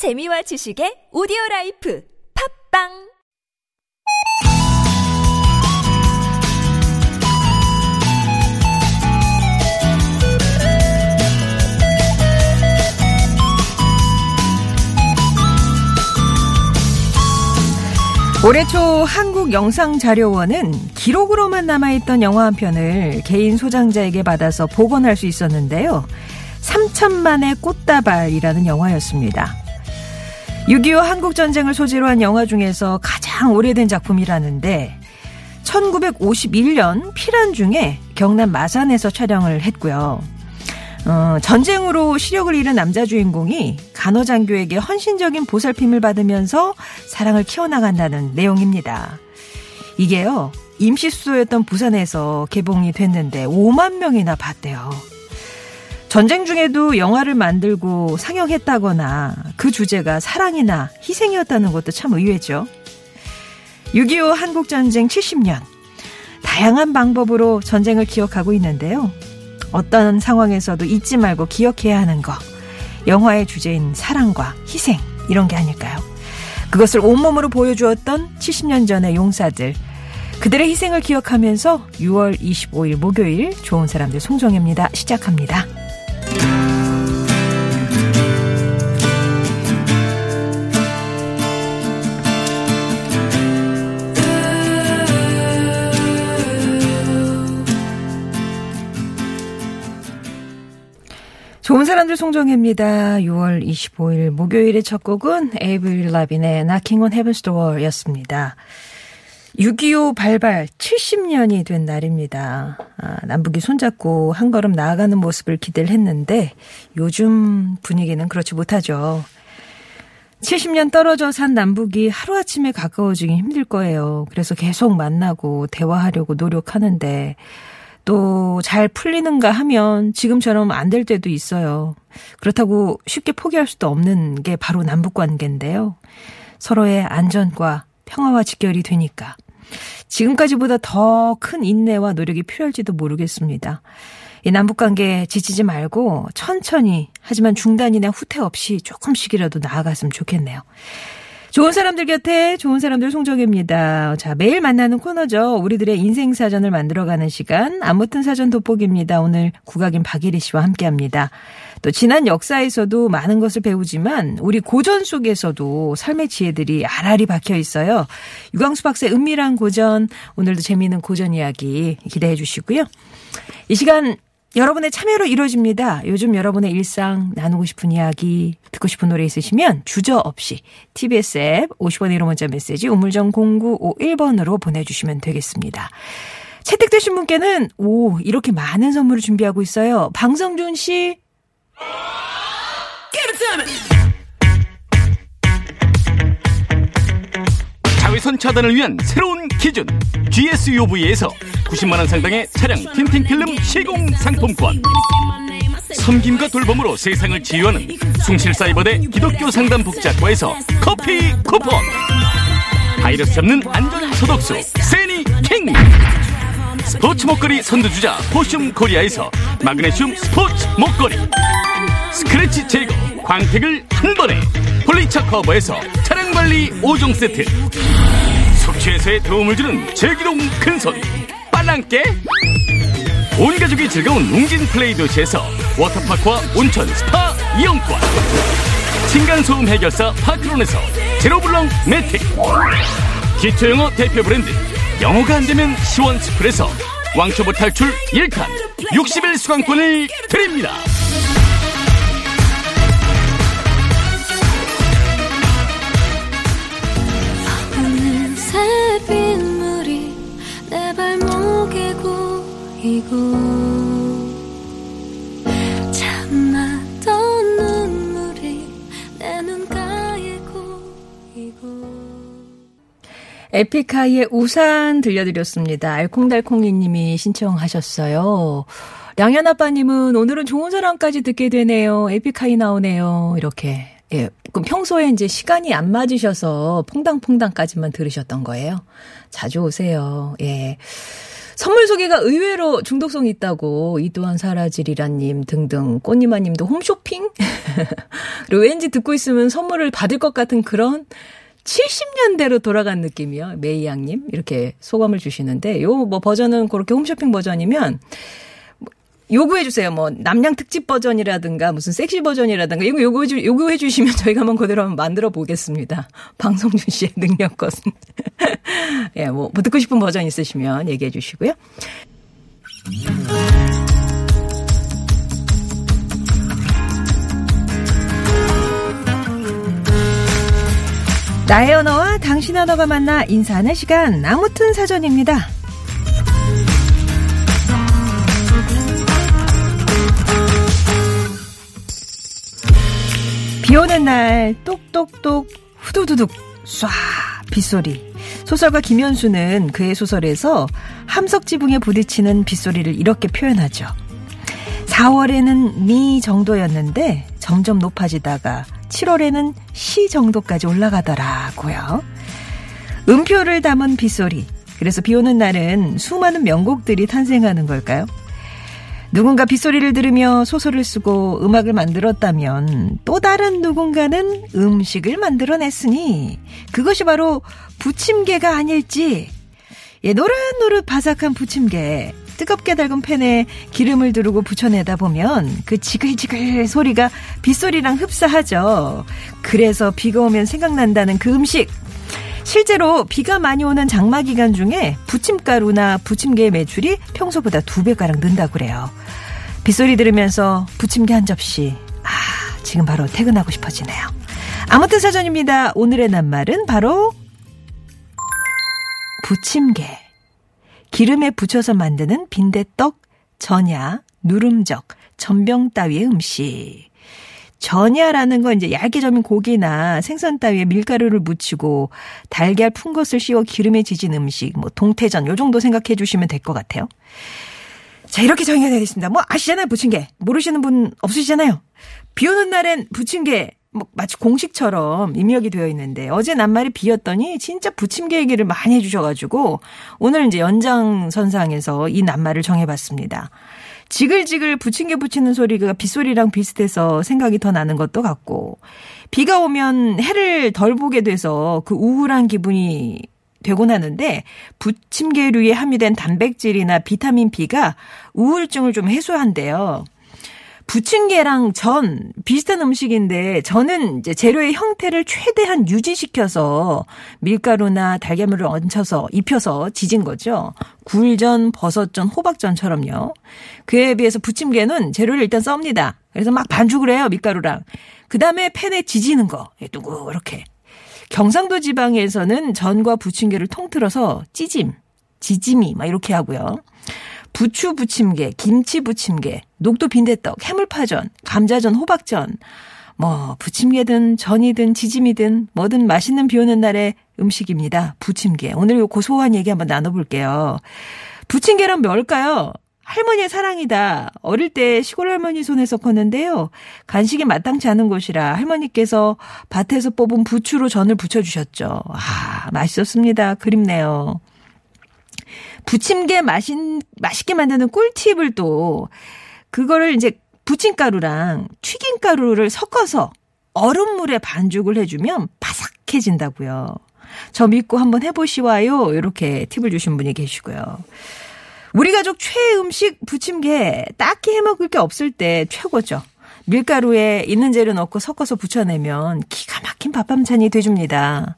재미와 지식의 오디오 라이프 팟빵 올해 초 한국영상자료원은 기록으로만 남아있던 영화 한 편을 개인 소장자에게 받아서 복원할 수 있었는데요. 3천만의 꽃다발이라는 영화였습니다. 6.25 한국전쟁을 소재로 한 영화 중에서 가장 오래된 작품이라는데 1951년 피란 중에 경남 마산에서 촬영을 했고요. 어, 전쟁으로 시력을 잃은 남자 주인공이 간호장교에게 헌신적인 보살핌을 받으면서 사랑을 키워나간다는 내용입니다. 이게요, 임시수도였던 부산에서 개봉이 됐는데 5만 명이나 봤대요. 전쟁 중에도 영화를 만들고 상영했다거나 그 주제가 사랑이나 희생이었다는 것도 참 의외죠. 6.25 한국전쟁 70년. 다양한 방법으로 전쟁을 기억하고 있는데요. 어떤 상황에서도 잊지 말고 기억해야 하는 거. 영화의 주제인 사랑과 희생, 이런 게 아닐까요? 그것을 온몸으로 보여주었던 70년 전의 용사들. 그들의 희생을 기억하면서 6월 25일 목요일 좋은 사람들 송정입니다. 시작합니다. 좋은 사람들 송정혜입니다. 6월 25일 목요일의 첫 곡은 에이블 라빈의 Knocking on Heaven's Door 였습니다. 6.25 발발 70년이 된 날입니다. 아, 남북이 손잡고 한 걸음 나아가는 모습을 기대를 했는데 요즘 분위기는 그렇지 못하죠. 70년 떨어져 산 남북이 하루아침에 가까워지기 힘들 거예요. 그래서 계속 만나고 대화하려고 노력하는데 또 잘 풀리는가 하면 지금처럼 안 될 때도 있어요. 그렇다고 쉽게 포기할 수도 없는 게 바로 남북 관계인데요. 서로의 안전과 평화와 직결이 되니까 지금까지보다 더 큰 인내와 노력이 필요할지도 모르겠습니다. 이 남북관계 지치지 말고 천천히 하지만 중단이나 후퇴 없이 조금씩이라도 나아갔으면 좋겠네요. 좋은 사람들 곁에 좋은 사람들 송정혜입니다. 자, 매일 만나는 코너죠. 우리들의 인생 사전을 만들어가는 시간. 아무튼 사전 돋보기입니다. 오늘 국악인 박예리 씨와 함께 합니다. 또 지난 역사에서도 많은 것을 배우지만 우리 고전 속에서도 삶의 지혜들이 알알이 박혀 있어요. 유광수 박사의 은밀한 고전. 오늘도 재미있는 고전 이야기 기대해 주시고요. 이 시간 여러분의 참여로 이루어집니다. 요즘 여러분의 일상 나누고 싶은 이야기, 듣고 싶은 노래 있으시면 주저 없이 TBS 앱 50원의 1호 문자 메시지 우물정 0951번으로 보내주시면 되겠습니다. 채택되신 분께는 오 이렇게 많은 선물을 준비하고 있어요. 방성준 씨. 자외선 차단을 위한 새로운 기준. GSUV에서 90만원 상당의 차량 틴팅 필름 시공 상품권. 섬김과 돌봄으로 세상을 치유하는 숭실사이버대 기독교 상담 복지학과에서 커피 쿠폰. 바이러스 잡는 안전 소독수 세니킹. 스포츠 목걸이 선두주자 포슘 코리아에서 마그네슘 스포츠 목걸이 스크래치 제거 광택을 한 번에. 폴리차 커버에서 차량 관리 5종 세트 숙취해소에 도움을 주는 제기동 큰손 빨랑깨. 온 가족이 즐거운 웅진 플레이 도시에서 워터파크와 온천 스파 이용권. 층간소음 해결사 파크론에서 제로블럭 매트 기초영어 대표 브랜드 영어가 안되면 시원스쿨에서 왕초보 탈출 1탄 60일 수강권을 드립니다 이고 눈물이 내 눈가에 고이고 에픽하이의 우산 들려드렸습니다. 알콩달콩이님이 신청하셨어요. 양현 아빠님은 오늘은 좋은 사람까지 듣게 되네요. 에픽하이 나오네요. 이렇게 예. 그럼 평소에 이제 시간이 안 맞으셔서 퐁당퐁당까지만 들으셨던 거예요. 자주 오세요. 예. 선물 소개가 의외로 중독성이 있다고 이 또한 사라지리라님 등등 꽃님아님도 홈쇼핑 그리고 왠지 듣고 있으면 선물을 받을 것 같은 그런 70년대로 돌아간 느낌이요. 메이양님 이렇게 소감을 주시는데 요 뭐 버전은 그렇게 홈쇼핑 버전이면 요구해 주세요. 뭐 남양 특집 버전이라든가 무슨 섹시 버전이라든가 이거 요구해 주 요구해 주시면 저희가 한번 그대로 한번 만들어 보겠습니다. 방송준 씨의 능력 것은 예, 뭐, 뭐 듣고 싶은 버전 있으시면 얘기해 주시고요. 나의 언어와 당신 언어가 만나 인사하는 시간 아무튼 사전입니다. 비 오는 날 똑똑똑 후두두둑 쏴 빗소리 소설가 김현수는 그의 소설에서 함석 지붕에 부딪히는 빗소리를 이렇게 표현하죠. 4월에는 미 정도였는데 점점 높아지다가 7월에는 시 정도까지 올라가더라고요. 음표를 담은 빗소리. 그래서 비 오는 날은 수많은 명곡들이 탄생하는 걸까요? 누군가 빗소리를 들으며 소설을 쓰고 음악을 만들었다면 또 다른 누군가는 음식을 만들어냈으니 그것이 바로 부침개가 아닐지. 예, 노릇노릇 바삭한 부침개. 뜨겁게 달군 팬에 기름을 두르고 붙여내다 보면 그 지글지글 소리가 빗소리랑 흡사하죠. 그래서 비가 오면 생각난다는 그 음식. 실제로 비가 많이 오는 장마 기간 중에 부침가루나 부침개의 매출이 평소보다 두 배가량 는다고 그래요. 빗소리 들으면서 부침개 한 접시. 아, 지금 바로 퇴근하고 싶어지네요. 아무튼 사전입니다. 오늘의 낱말은 바로 부침개. 기름에 붙여서 만드는 빈대떡, 전야, 누름적, 전병 따위의 음식. 전야라는 건 이제 얇게 점인 고기나 생선 따위에 밀가루를 묻히고 달걀 푼 것을 씌워 기름에 지진 음식, 뭐 동태전 요 정도 생각해 주시면 될 것 같아요. 자, 이렇게 정의가 되어 있습니다. 뭐 아시잖아요, 부침개. 모르시는 분 없으시잖아요. 비 오는 날엔 부침개 뭐 마치 공식처럼 입력이 되어 있는데 어제 낱말이 비었더니 진짜 부침개 얘기를 많이 해주셔가지고 오늘 이제 연장선상에서 이 낱말을 정해봤습니다. 지글지글 부침개 붙이는 소리가 빗소리랑 비슷해서 생각이 더 나는 것도 같고 비가 오면 해를 덜 보게 돼서 그 우울한 기분이 되곤 하는데 부침개류에 함유된 단백질이나 비타민 B가 우울증을 좀 해소한대요. 부침개랑 전 비슷한 음식인데 저는 이제 재료의 형태를 최대한 유지시켜서 밀가루나 달걀물을 얹혀서 입혀서 지진 거죠. 굴전, 버섯전, 호박전처럼요. 그에 비해서 부침개는 재료를 일단 썹니다. 그래서 막 반죽을 해요, 밀가루랑. 그 다음에 팬에 지지는 거. 뚜구, 이렇게. 경상도 지방에서는 전과 부침개를 통틀어서 찌짐, 지짐이 막 이렇게 하고요. 부추 부침개, 김치 부침개, 녹두 빈대떡, 해물파전, 감자전, 호박전, 뭐 부침개든 전이든 지짐이든 뭐든 맛있는 비 오는 날의 음식입니다. 부침개. 오늘 요 고소한 얘기 한번 나눠볼게요. 부침개란 뭘까요? 할머니의 사랑이다. 어릴 때 시골 할머니 손에서 컸는데요. 간식이 마땅치 않은 곳이라 할머니께서 밭에서 뽑은 부추로 전을 부쳐주셨죠. 아, 맛있었습니다. 그립네요. 부침개 맛인, 맛있게 만드는 꿀팁을 또, 그거를 이제 부침가루랑 튀김가루를 섞어서 얼음물에 반죽을 해주면 바삭해진다고요. 저 믿고 한번 해보시와요. 이렇게 팁을 주신 분이 계시고요. 우리 가족 최애 음식 부침개 딱히 해먹을 게 없을 때 최고죠. 밀가루에 있는 재료 넣고 섞어서 부쳐내면 기가 막힌 밥 반찬이 돼줍니다.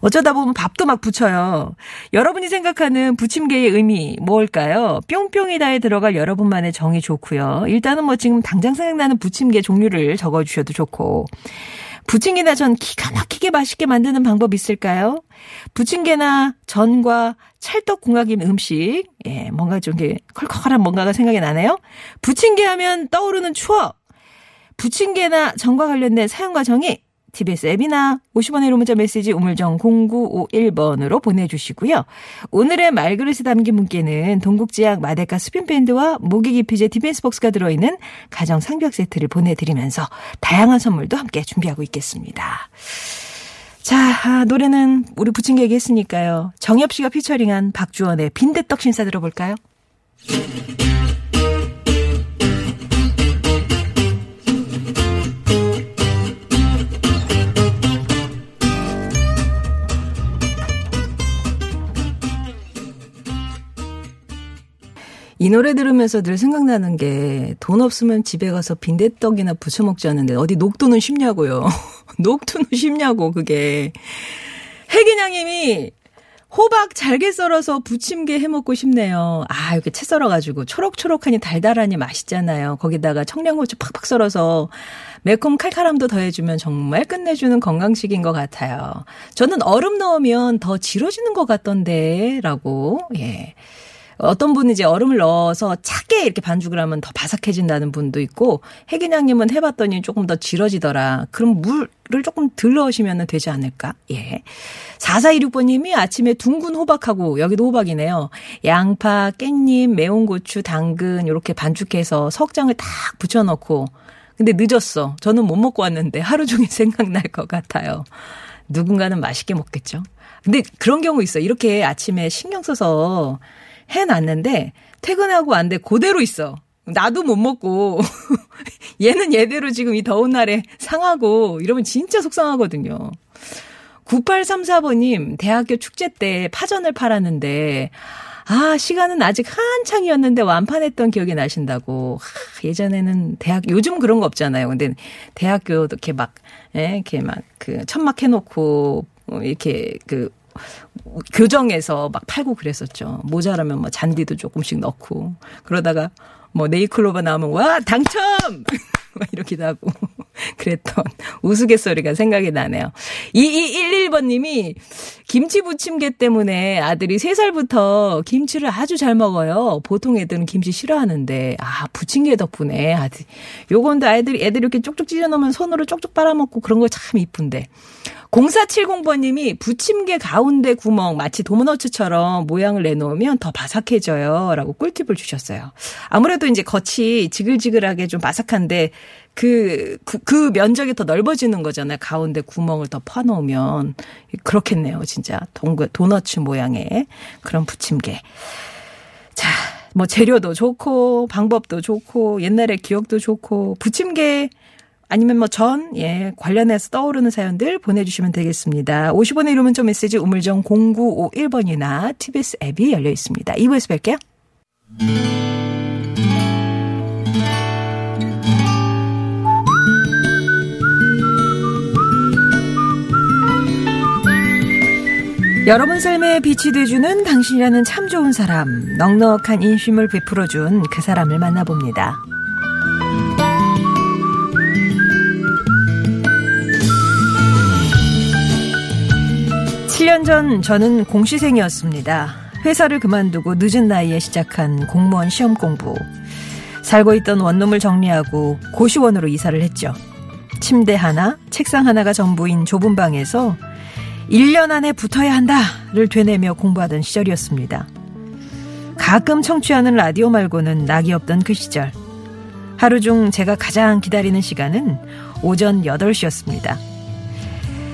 어쩌다 보면 밥도 막 붙여요. 여러분이 생각하는 부침개의 의미 뭘까요? 뿅뿅이다에 들어갈 여러분만의 정이 좋고요. 일단은 뭐 지금 당장 생각나는 부침개 종류를 적어주셔도 좋고. 부침개나 전 기가 막히게 맛있게 만드는 방법 있을까요? 부침개나 전과 찰떡궁합인 음식, 예, 뭔가 좀 이렇게 컬컬한 뭔가가 생각이 나네요. 부침개 하면 떠오르는 추억. 부침개나 전과 관련된 사용과 정의 TBS 앱이나 50원의 1호 문자 메시지 우물정 0951번으로 보내주시고요. 오늘의 말그릇에 담긴 문께는 동국지약 마데카 스핀밴드와 모기기 피제 TBS 복스가 들어있는 가정 상벽 세트를 보내드리면서 다양한 선물도 함께 준비하고 있겠습니다. 자, 아, 노래는 우리 부침개 얘기 했으니까요. 정엽 씨가 피처링한 박주원의 빈대떡 신사 들어볼까요? 이 노래 들으면서 늘 생각나는 게 돈 없으면 집에 가서 빈대떡이나 부쳐 먹지 않는데 어디 녹두는 쉽냐고요. 녹두는 쉽냐고 그게. 혜기냥님이 호박 잘게 썰어서 부침개 해 먹고 싶네요. 아, 이렇게 채 썰어가지고 초록초록하니 달달하니 맛있잖아요. 거기다가 청양고추 팍팍 썰어서 매콤 칼칼함도 더해주면 정말 끝내주는 건강식인 것 같아요. 저는 얼음 넣으면 더 질어지는 것 같던데, 라고, 예. 어떤 분은 이제 얼음을 넣어서 차게 이렇게 반죽을 하면 더 바삭해진다는 분도 있고 해기냥님은 해봤더니 조금 더 질어지더라. 그럼 물을 조금 덜 넣으시면 되지 않을까? 예. 4426번님이 아침에 둥근 호박하고 여기도 호박이네요. 양파, 깻잎, 매운 고추, 당근 이렇게 반죽해서 석장을 딱 붙여넣고 근데 늦었어. 저는 못 먹고 왔는데 하루 종일 생각날 것 같아요. 누군가는 맛있게 먹겠죠. 근데 그런 경우 있어. 이렇게 아침에 신경 써서 해놨는데 퇴근하고 왔는데 그대로 있어. 나도 못 먹고 얘는 얘대로 지금 이 더운 날에 상하고 이러면 진짜 속상하거든요. 9834번님 대학교 축제 때 파전을 팔았는데 아, 시간은 아직 한창이었는데 완판했던 기억이 나신다고. 아, 예전에는 대학, 요즘 그런 거 없잖아요. 근데 대학교 이렇게 막, 예, 이렇게 막 그 천막 해놓고, 이렇게 그 교정해서 막 팔고 그랬었죠. 모자라면 뭐 잔디도 조금씩 넣고 그러다가 뭐 네이클로버 나오면 와 당첨 막 이러기도 하고 그랬던 우스갯소리가 생각이 나네요. 2211번님이 김치 부침개 때문에 아들이 3살부터 김치를 아주 잘 먹어요. 보통 애들은 김치 싫어하는데 아 부침개 덕분에 아들 요건데 아이들이 애들이 이렇게 쪽쪽 찢어 놓으면 손으로 쪽쪽 빨아먹고 그런 거 참 이쁜데 0470번님이 부침개 가운데 구멍 마치 도너츠처럼 모양을 내놓으면 더 바삭해져요. 라고 꿀팁을 주셨어요. 아무래도 이제 겉이 지글지글하게 좀 바삭한데 그, 그, 그 면적이 더 넓어지는 거잖아요. 가운데 구멍을 더 파놓으면. 그렇겠네요. 진짜. 동그, 도너츠 모양의 그런 부침개. 자, 뭐 재료도 좋고, 방법도 좋고, 옛날의 기억도 좋고, 부침개 아니면 뭐 전, 예, 관련해서 떠오르는 사연들 보내주시면 되겠습니다. 50원의 이름 문자 메시지 우물정 0951번이나 TBS 앱이 열려 있습니다. 2부에서 뵐게요. 여러분 삶에 빛이 돼주는 당신이라는 참 좋은 사람, 넉넉한 인심을 베풀어준 그 사람을 만나봅니다. 7년 전 저는 공시생이었습니다. 회사를 그만두고 늦은 나이에 시작한 공무원 시험 공부. 살고 있던 원룸을 정리하고 고시원으로 이사를 했죠. 침대 하나, 책상 하나가 전부인 좁은 방에서 1년 안에 붙어야 한다를 되뇌며 공부하던 시절이었습니다. 가끔 청취하는 라디오 말고는 낙이 없던 그 시절. 하루 중 제가 가장 기다리는 시간은 오전 8시였습니다.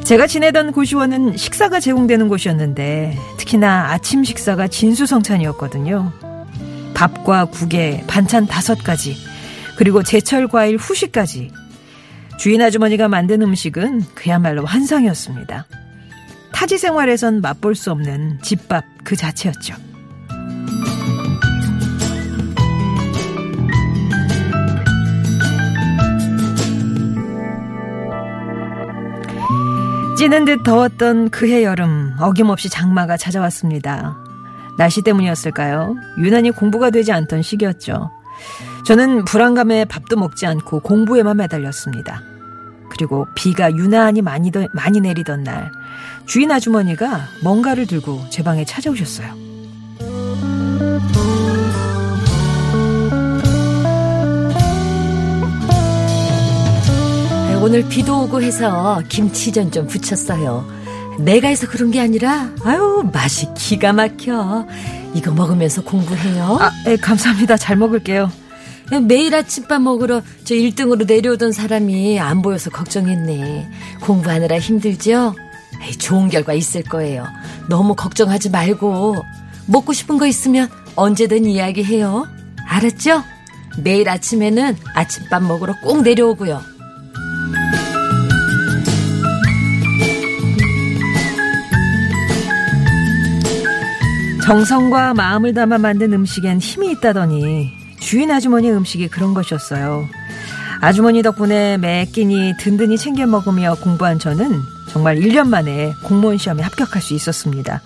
제가 지내던 고시원은 식사가 제공되는 곳이었는데 특히나 아침 식사가 진수성찬이었거든요. 밥과 국에 반찬 다섯 가지 그리고 제철 과일 후식까지 주인 아주머니가 만든 음식은 그야말로 환상이었습니다. 타지 생활에선 맛볼 수 없는 집밥 그 자체였죠. 찌는 듯 더웠던 그해 여름 어김없이 장마가 찾아왔습니다. 날씨 때문이었을까요? 유난히 공부가 되지 않던 시기였죠. 저는 불안감에 밥도 먹지 않고 공부에만 매달렸습니다. 그리고 비가 유난히 많이, 더, 많이 내리던 날 주인 아주머니가 뭔가를 들고 제 방에 찾아오셨어요. 오늘 비도 오고 해서 김치전 좀 부쳤어요. 내가 해서 그런 게 아니라 아유 맛이 기가 막혀. 이거 먹으면서 공부해요. 아, 예, 감사합니다. 잘 먹을게요. 매일 아침밥 먹으러 저 1등으로 내려오던 사람이 안 보여서 걱정했네. 공부하느라 힘들죠? 에이, 좋은 결과 있을 거예요. 너무 걱정하지 말고 먹고 싶은 거 있으면 언제든 이야기해요. 알았죠? 내일 아침에는 아침밥 먹으러 꼭 내려오고요. 정성과 마음을 담아 만든 음식엔 힘이 있다더니 주인 아주머니 음식이 그런 것이었어요. 아주머니 덕분에 매 끼니 든든히 챙겨 먹으며 공부한 저는 정말 1년 만에 공무원 시험에 합격할 수 있었습니다.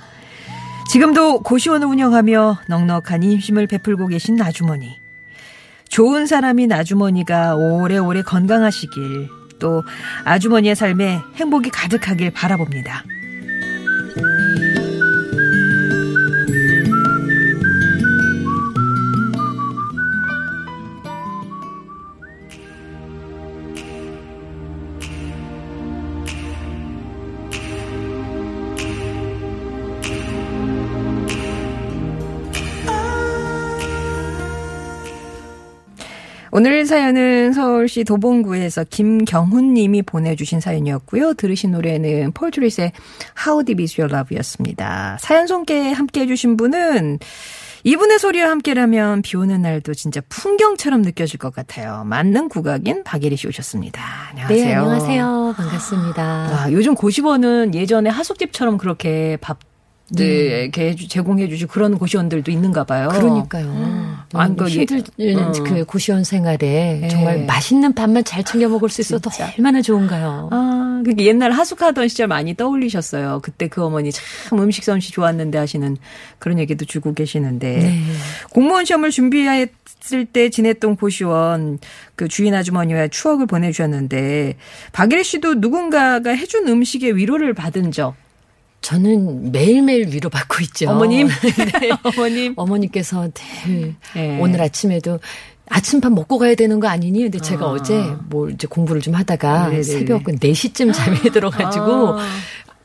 지금도 고시원을 운영하며 넉넉한 힘심을 베풀고 계신 아주머니. 좋은 사람인 아주머니가 오래오래 건강하시길 또 아주머니의 삶에 행복이 가득하길 바라봅니다. 오늘 사연은 서울시 도봉구에서 김경훈 님이 보내주신 사연이었고요. 들으신 노래는 폴 트리스의 How Deep Is Your Love였습니다. 사연 소개 함께 해주신 분은 이분의 소리와 함께라면 비 오는 날도 진짜 풍경처럼 느껴질 것 같아요. 만능 국악인 박애리 씨 오셨습니다. 안녕하세요. 네, 안녕하세요. 반갑습니다. 와, 요즘 고시원은 예전에 하숙집처럼 그렇게 밥 네, 이렇게 제공해 주시고 그런 고시원들도 있는가 봐요. 그러니까요. 음, 아니, 그 예- 힘들 어. 그 고시원 생활에 네. 정말 맛있는 밥만 잘 챙겨 먹을 수 있어도 진짜. 얼마나 좋은가요. 아, 그게 옛날 하숙하던 시절 많이 떠올리셨어요. 그때 그 어머니 참 음식 솜씨 좋았는데 하시는 그런 얘기도 주고 계시는데. 네. 공무원 시험을 준비했을 때 지냈던 고시원 그 주인 아주머니와 추억을 보내주셨는데 박예리 씨도 누군가가 해준 음식에 위로를 받은 적. 저는 매일매일 위로받고 있죠. 어머님? 네, 어머님. 어머니께서 늘 네. 오늘 아침에도 아침밥 먹고 가야 되는 거 아니니? 근데 제가 아. 어제 뭐 이제 공부를 좀 하다가 네네네. 새벽 4시쯤 잠에 들어가지고 아.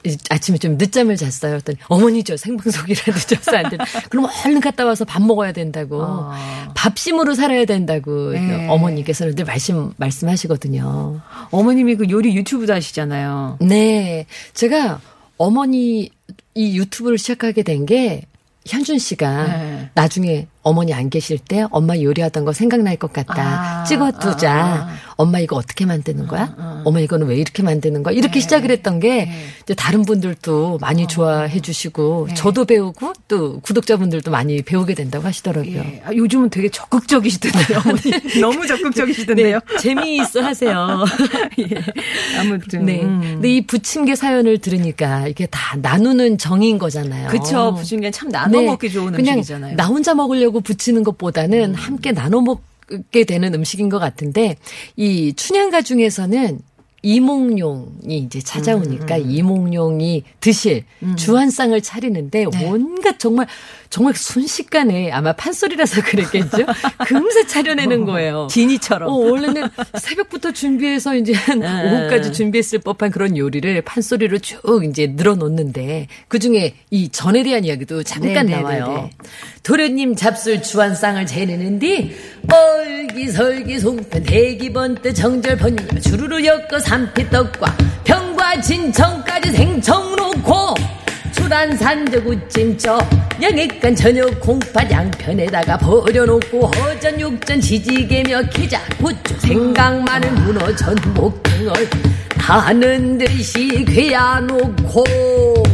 이- 아침에 좀 늦잠을 잤어요. 그랬더니 어머니죠 생방송이라 늦어서 안 돼. 그럼 얼른 갔다 와서 밥 먹어야 된다고. 아. 밥심으로 살아야 된다고 네. 어머니께서는 늘 말씀 말씀하시거든요. 어머님이 그 요리 유튜브도 하시잖아요. 네. 제가 어머니 이 유튜브를 시작하게 된 게 현준 씨가 네. 나중에 어머니 안 계실 때 엄마 요리하던 거 생각날 것 같다. 아, 찍어두자. 아, 엄마 이거 어떻게 만드는 거야? 엄마 이거는 왜 이렇게 만드는 거야? 이렇게 네. 시작을 했던 게 네. 이제 다른 분들도 많이 좋아해 주시고 네. 저도 배우고 또 구독자분들도 많이 배우게 된다고 하시더라고요. 예. 아, 요즘은 되게 적극적이시던데요, 어머니. 너무 적극적이시던데요. 재미있어 하세요. 예. 아무튼. 네. 음. 근데 이 부침개 사연을 들으니까 이게 다 나누는 정인 거잖아요. 그쵸. 부침개 참 나눠 네. 먹기 좋은 그냥 음식이잖아요. 음. 나 혼자 먹으려고 부치는 것보다는 함께 나눠 먹 게 되는 음식인 것 같은데 이 춘향가 중에서는 이몽룡이 이제 찾아오니까 음, 이몽룡이 드실 주한상을 차리는데 네. 온갖 정말 정말 순식간에 아마 판소리라서 그랬겠죠. 금세 차려내는 거예요. 지니처럼. 어, 원래는 새벽부터 준비해서 이제 한 네. 오후까지 준비했을 법한 그런 요리를 판소리로 쭉 이제 늘어놓는데 그 중에 이 전에 대한 이야기도 잠깐 네, 네, 나와요. 네, 네. 도련님 잡술 주한상을 재내는 뒤 얼기설기 송편 대기번뜨 정절 번님 주르르 엮어 산피떡과 병과 진청까지 생청 놓고 출한산적 우찜쪄 양액간 저녁 공파 양편에다가 버려놓고 허전 육전 지지개며 기자 생강 마늘 문어 전복 등을 하는 듯이 괴야 놓고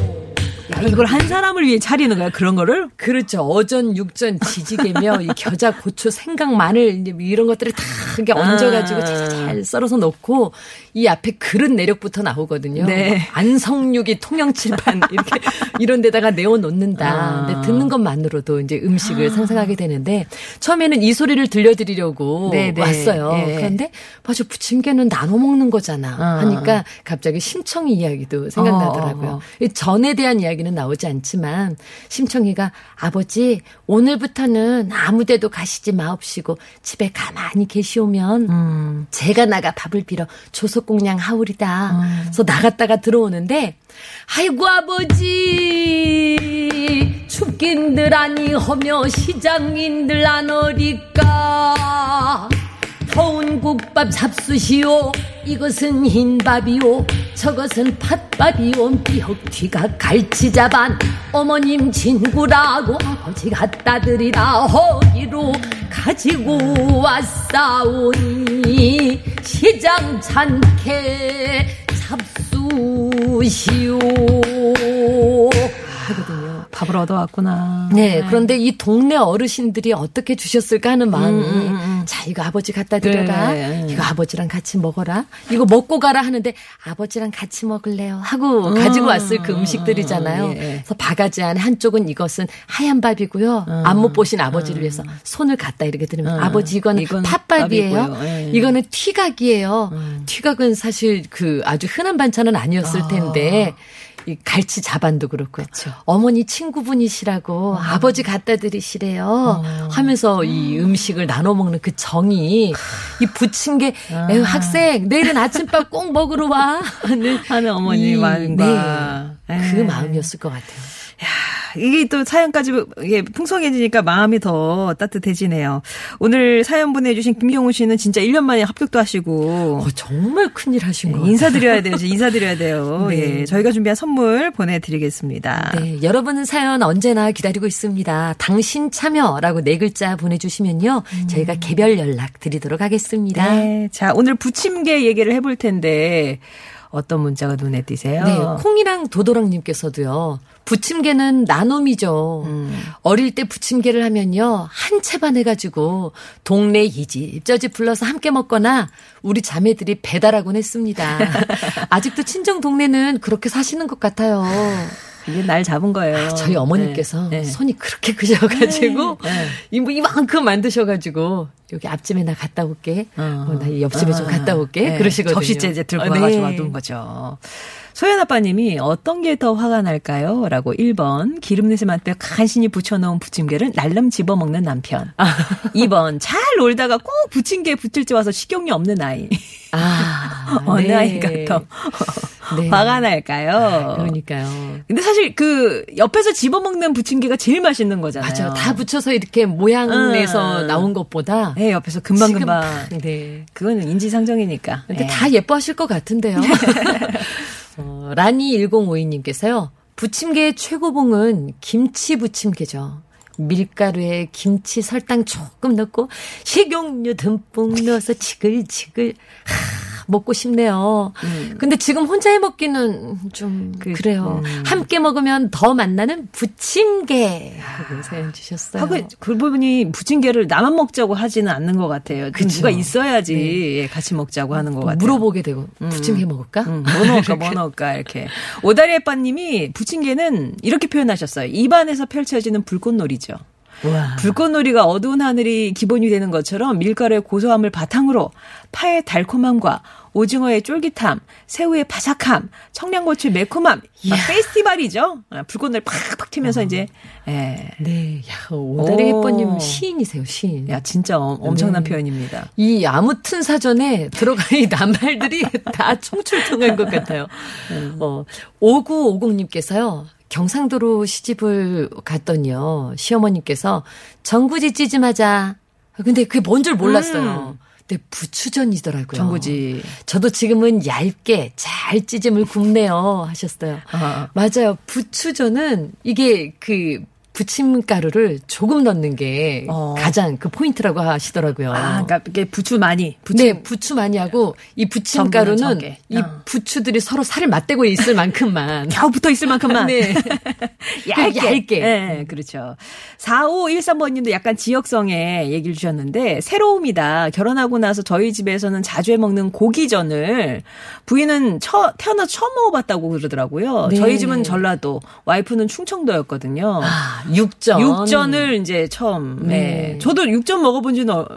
야, 이걸 한 사람을 위해 차리는 거야, 그런 거를? 그렇죠. 어전, 육전, 지지개며 이 겨자, 고추, 생강, 마늘 뭐 이런 것들을 다 이렇게 얹어가지고 잘, 잘 썰어서 넣고 이 앞에 그릇 내력부터 나오거든요. 네. 안성육이 통영칠판 이렇게 이런 데다가 내어 놓는다. 아. 근데 듣는 것만으로도 이제 음식을 상상하게 되는데 처음에는 이 소리를 들려드리려고 네, 네. 왔어요. 예. 그런데 맞아 부침개는 나눠 먹는 거잖아 아. 하니까 갑자기 신청 이야기도 생각나더라고요. 어, 어, 어. 이 전에 대한 이야기 는 노래는 나오지 않지만 심청이가 아버지 오늘부터는 아무데도 가시지 마옵시고 집에 가만히 계시오면 음. 제가 나가 밥을 빌어 조석공양 하오리다. 그래서 나갔다가 들어오는데 아이고 아버지 춥긴들 아니 허며 시장인들 안 어리까 더운 국밥 잡수시오. 이것은 흰밥이오. 저것은 팥밥이오. 삐혁튀가 갈치자반. 어머님 진구라고 아버지 갖다 드리라 허기로 가지고 왔사오니. 시장 찬케 잡수시오. 하거든 요. 밥을 얻어왔구나. 네, 그런데 이 동네 어르신들이 어떻게 주셨을까 하는 마음이, 음, 자, 이거 아버지 갖다 드려라. 네. 이거 아버지랑 같이 먹어라. 이거 먹고 가라 하는데, 아버지랑 같이 먹을래요. 하고 가지고 왔을 그 음식들이잖아요. 예, 예. 그래서 바가지 안에 한쪽은 이것은 하얀 밥이고요. 안 못 보신 아버지를 위해서 손을 갖다 이렇게 드리면, 음. 아버지 이거는 이건 팥밥이에요. 밥이고요. 예. 이거는 튀각이에요. 튀각은 사실 그 아주 흔한 반찬은 아니었을 텐데, 이 갈치 자반도 그렇고요. 어머니 친구분이시라고 아버지 갖다 드리시래요. 하면서 이 음식을 나눠 먹는 그 정이 이 부침개 에휴, 학생 내일은 아침밥 꼭 먹으러 와 하는 하는 어머니 이- 마음과. 네, 그 에. 마음이었을 것 같아요. 이게 또 사연까지 이게 풍성해지니까 마음이 더 따뜻해지네요. 오늘 사연 보내주신 김경훈 씨는 진짜 1년 만에 합격도 하시고. 어, 정말 큰일 하신 것 같아요. 인사드려야 돼요. 인사드려야 돼요. 네. 예. 저희가 준비한 선물 보내드리겠습니다. 네, 여러분은 사연 언제나 기다리고 있습니다. 당신 참여라고 네 글자 보내주시면요. 저희가 개별 연락 드리도록 하겠습니다. 네. 자, 오늘 부침개 얘기를 해볼 텐데, 어떤 문자가 눈에 띄세요? 네, 콩이랑 도도랑님께서도요. 부침개는 나눔이죠. 음. 어릴 때 부침개를 하면요. 한 채반 해가지고 동네 이 집, 저집 불러서 함께 먹거나 우리 자매들이 배달하곤 했습니다. 아직도 친정 동네는 그렇게 사시는 것 같아요. 이게 날 잡은 거예요. 저희 어머니께서 네. 네. 손이 그렇게 크셔가지고 네. 이뭐 이만큼 만드셔가지고 여기 앞집에 나 갔다 올게. 어. 어, 나 옆집에 좀 아, 갔다 올게. 네. 그러시거든요. 접시째 이제 들고 어, 가가지고 네. 와둔 거죠. 소연 아빠님이 어떤 게 더 화가 날까요? 라고 1번 기름내세만 빼 간신히 붙여놓은 부침개를 날름 집어먹는 남편. 2번 잘 놀다가 꼭 부침개 붙일 때 와서 식용유 없는 아이. 아, 어느 네. 아이가 더 네. 화가 날까요? 그러니까요. 근데 사실 그 옆에서 집어먹는 부침개가 제일 맛있는 거잖아요. 맞아요. 다 붙여서 이렇게 모양 음. 내서 나온 것보다 네, 옆에서 금방금방. 지금, 네. 그거는 인지상정이니까. 근데 네. 다 예뻐하실 것 같은데요. 어, 라니 1052님께서요. 부침개의 최고봉은 김치 부침개죠. 밀가루에 김치 설탕 조금 넣고 식용유 듬뿍 넣어서 지글지글 하, 먹고 싶네요. 근데 지금 혼자 해 먹기는 좀 그, 그, 래요 함께 먹으면 더 만나는 부침개 하고 사연 주셨어요. 하고 그 부분이 부침개를 나만 먹자고 하지는 않는 것 같아요. 그 그쵸. 누가 있어야지 예, 같이 먹자고 하는 것 같아요. 물어보게 되고 부침개 먹을까? 음, 뭐 넣을까, 뭐 넣을까, 이렇게. 오다리 아빠님이 부침개는 이렇게 표현하셨어요. 입안에서 펼쳐지는 불꽃놀이죠. 와. 불꽃놀이가 어두운 하늘이 기본이 되는 것처럼 밀가루의 고소함을 바탕으로 파의 달콤함과 오징어의 쫄깃함, 새우의 바삭함, 청양고추의 매콤함, 막 페스티벌이죠. 아, 불꽃놀이 팍팍 튀면서 이제, 예. 네, 야, 오다리 오. 혜퍼님 시인이세요, 시인. 야, 진짜 엄- 엄청난 네. 표현입니다. 이 아무튼 사전에 들어간 이 낱말들이 다 총출동한 것 같아요. 어, 5950님께서요. 경상도로 시집을 갔더니요. 시어머님께서 전구지 찌짐하자. 근데 그게 뭔 줄 몰랐어요. 근데 부추전이더라고요. 전구지. 저도 지금은 얇게 잘 찌짐을 굽네요. 하셨어요. 아. 맞아요. 부추전은 이게 그 부침가루를 조금 넣는 게 어. 가장 그 포인트라고 하시더라고요. 아, 그러니까 이게 부추 많이. 부추. 네, 부추 많이 하고 이 부침가루는. 이 어. 부추들이 서로 살을 맞대고 있을 만큼만 겨우 붙어 있을 만큼만. 네. 얇게. 얇게. 네, 그렇죠. 4513번님도 약간 지역성에 얘기를 주셨는데, 새로움이다. 결혼하고 나서 저희 집에서는 자주 해 먹는 고기전을 부인은 처, 태어나 처음 먹어봤다고 그러더라고요. 네. 저희 집은 전라도, 와이프는 충청도였거든요. 아, 육전. 육전을 이제 처음. 네. 네. 저도 육전 먹어본 지는 어,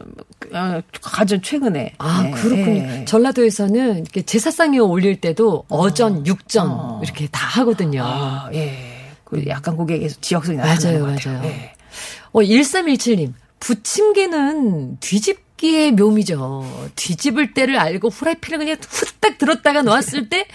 어, 가장 최근에. 아, 네, 그렇군요. 네. 전라도에서는 이렇게 제사상에 올릴 때도 어전, 육전 이렇게 다 하거든요. 아, 예. 그 약간 고객에 지역성이 나타나는 맞아요, 것 같아요. 맞아요. 예. 어, 1317님. 부침개는 뒤집 기의 묘미죠. 뒤집을 때를 알고 후라이팬을 그냥 후딱 들었다가 놓았을 때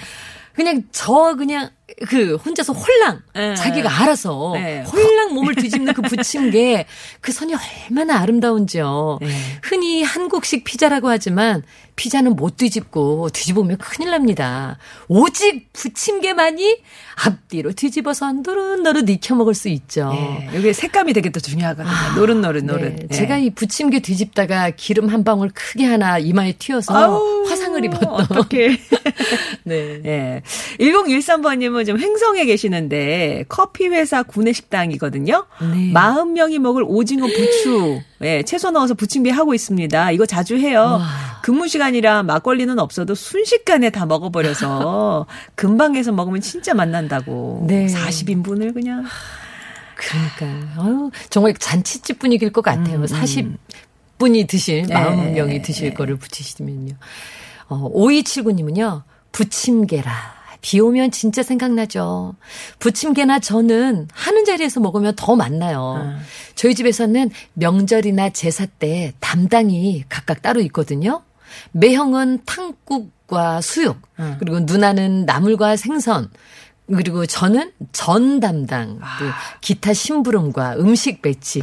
그냥 저 그냥 그 혼자서 홀랑 예. 자기가 알아서 예. 홀랑 몸을 뒤집는 그 부침개 그 선이 얼마나 아름다운지요. 네. 흔히 한국식 피자라고 하지만 피자는 못 뒤집고 뒤집으면 큰일 납니다. 오직 부침개만이 앞뒤로 뒤집어서 노릇노릇 익혀 먹을 수 있죠. 예. 이게 색감이 되게 또 중요하거든요. 노릇노릇 노릇. 네, 예. 제가 이 부침개 뒤집다가 기름 한 방울 크게 하나 이마에 튀어서 아우, 화상을 입었던. 어떡해. 네. 예. 1013번님은 지금 횡성에 계시는데 커피 회사 구내식당이거든요. 네. 40명이 먹을 오징어 부추, 예, 채소 넣어서 부침개 하고 있습니다. 이거 자주 해요. 와. 근무 시간이라 막걸리는 없어도 순식간에 다 먹어버려서 금방 해서 먹으면 진짜 맛난다고. 네. 40인분을 그냥. 그러니까 아유, 정말 잔치집 분위기일 것 같아요. 40분이 드실, 네. 40명이 드실 거를 붙이시면요. 어, 5279님은요, 부침개라. 비 오면 진짜 생각나죠. 부침개나 저는 하는 자리에서 먹으면 더 맛나요. 저희 집에서는 명절이나 제사 때 담당이 각각 따로 있거든요. 매형은 탕국과 수육, 그리고 누나는 나물과 생선, 그리고 저는 전 담당, 또 기타 심부름과 음식 배치.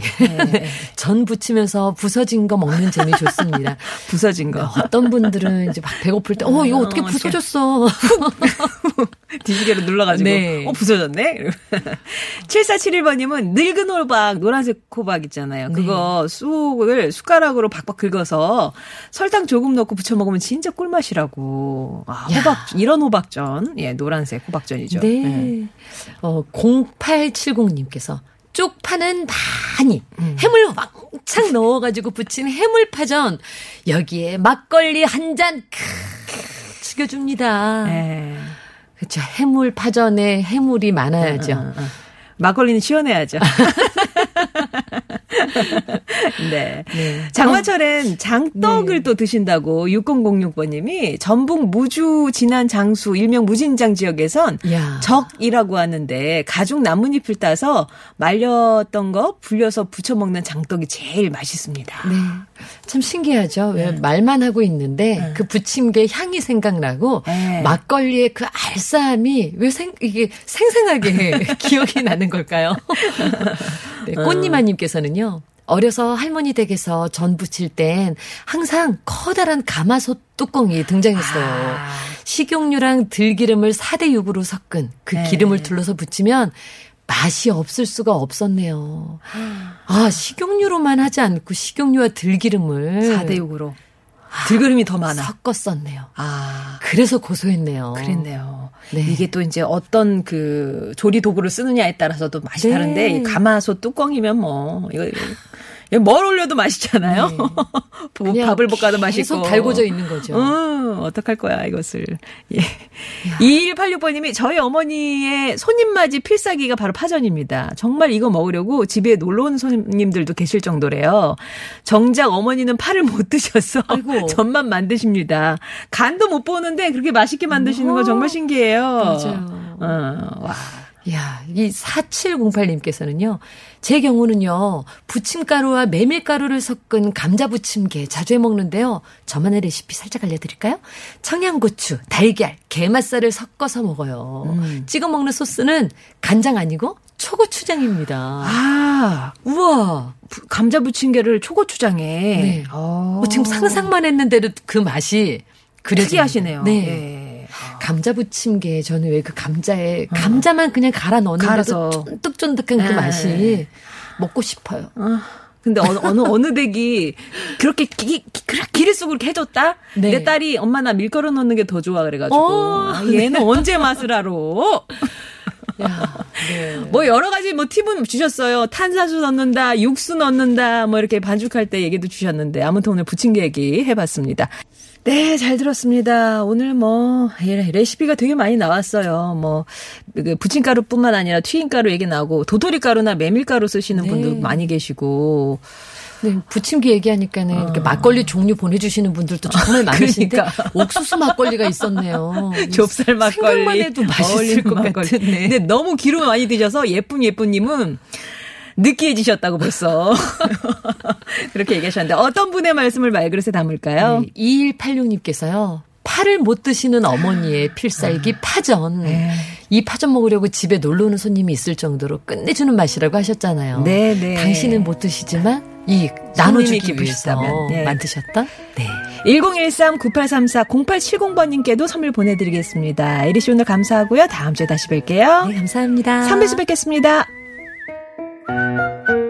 전 부치면서 부서진 거 먹는 재미 좋습니다. 부서진 거. 어떤 분들은 이제 막 배고플 때, 어, 이거 어떻게 어, 부서졌어. 뒤지개로 눌러가지고 네. 어 부서졌네. 7471번님은 늙은 호박 노란색 호박 있잖아요. 네. 그거 쑥을 숟가락으로 박박 긁어서 설탕 조금 넣고 부쳐 먹으면 진짜 꿀맛이라고. 아, 야. 호박 이런 호박전 예 노란색 호박전이죠. 네. 어, 0870님께서 쪽파는 많이 음. 해물 왕창 넣어가지고 부친 해물파전 여기에 막걸리 한잔 죽여줍니다. 예. 그렇죠. 해물파전에 해물이 많아야죠. 어, 어. 막걸리는 시원해야죠. 네. 장마철엔 장떡을 네. 또 드신다고 6006번님이 전북 무주 진안 장수 일명 무진장 지역에선 야. 적이라고 하는데 가죽 나뭇잎을 따서 말렸던 거 불려서 부쳐 먹는 장떡이 제일 맛있습니다. 네. 참 신기하죠. 왜 말만 하고 있는데 그 부침개 향이 생각나고 네. 막걸리의 그 알싸함이 왜 생, 이게 생생하게 기억이 나는 걸까요? 네, 꽃님아님께서는요. 어려서 할머니 댁에서 전 부칠 땐 항상 커다란 가마솥 뚜껑이 등장했어요. 식용유랑 들기름을 4대 6으로 섞은 그 네. 기름을 둘러서 부치면 맛이 없을 수가 없었네요. 아, 식용유로만 하지 않고 식용유와 들기름을 4대 6으로. 들그름이 더 많아. 섞었었네요. 아. 그래서 고소했네요. 그랬네요. 네. 이게 또 이제 어떤 그 조리 도구를 쓰느냐에 따라서도 맛이 네. 다른데 이 가마솥 뚜껑이면 뭐 이거 뭘 올려도 맛있잖아요. 뭐 그냥 밥을 볶아도 맛있고. 계속 달궈져 있는 거죠. 음, 어떡할 거야, 이것을. 예. 2186번님이 저희 어머니의 손님맞이 필사기가 바로 파전입니다. 정말 이거 먹으려고 집에 놀러 온 손님들도 계실 정도래요. 정작 어머니는 파를 못 드셔서 아이고. 전만 만드십니다. 간도 못 보는데 그렇게 맛있게 만드시는 거 정말 신기해요. 맞아요. 어, 와. 야, 이 4708님께서는요, 제 경우는요, 부침가루와 메밀가루를 섞은 감자 부침개 자주 해 먹는데요. 저만의 레시피 살짝 알려 드릴까요? 청양고추, 달걀, 게맛살을 섞어서 먹어요. 찍어 먹는 소스는 간장 아니고 초고추장입니다. 아, 우와! 부- 감자 부침개를 초고추장에. 네. 어. 뭐 지금 상상만 했는데도 그 맛이 그려집니다. 특이하시네요. 네. 예. 감자 부침개 저는 왜 그 감자에 감자만 그냥 갈아 넣었는데도 갈아서. 쫀득쫀득한 그 네. 맛이 먹고 싶어요. 아, 근데 어느 어느 어느 댁이 그렇게 기, 기, 기를 쓰고 이렇게 해줬다. 네. 내 딸이 엄마 나 밀가루 넣는 게 더 좋아 그래가지고 어, 아, 얘는 언제 맛을 알아? 야, 네. 뭐 여러 가지 뭐 팁은 주셨어요. 탄산수 넣는다, 육수 넣는다, 뭐 이렇게 반죽할 때 얘기도 주셨는데 아무튼 오늘 부침개 얘기 해봤습니다. 네, 잘 들었습니다. 오늘 뭐 예, 레시피가 되게 많이 나왔어요. 뭐그 부침가루뿐만 아니라 튀김가루 얘기 나오고 도토리가루나 메밀가루 쓰시는 네. 분도 많이 계시고 네, 부침개 얘기하니까는 이렇게 막걸리 종류 보내주시는 분들도 정말 많으신데 그러니까. 옥수수 막걸리가 있었네요. 좁쌀 막걸리. 생각만 해도 맛있을 것 막걸리. 같은데. 근데 너무 기름 많이 드셔서 예쁜 예쁜님은 느끼해지셨다고 벌써. 그렇게 얘기하셨는데 어떤 분의 말씀을 말그릇에 담을까요? 네, 2186님께서요. 파를 못 드시는 어머니의 필살기 파전. 네. 이 파전 먹으려고 집에 놀러 오는 손님이 있을 정도로 끝내주는 맛이라고 하셨잖아요. 네, 네. 당신은 못 드시지만 이 나눠주기 위해서 네. 만드셨다. 네. 1013-9834-0870번님께도 선물 보내드리겠습니다. 에리 씨 오늘 감사하고요. 다음 주에 다시 뵐게요. 네, 감사합니다. 3배수 뵙겠습니다. thank you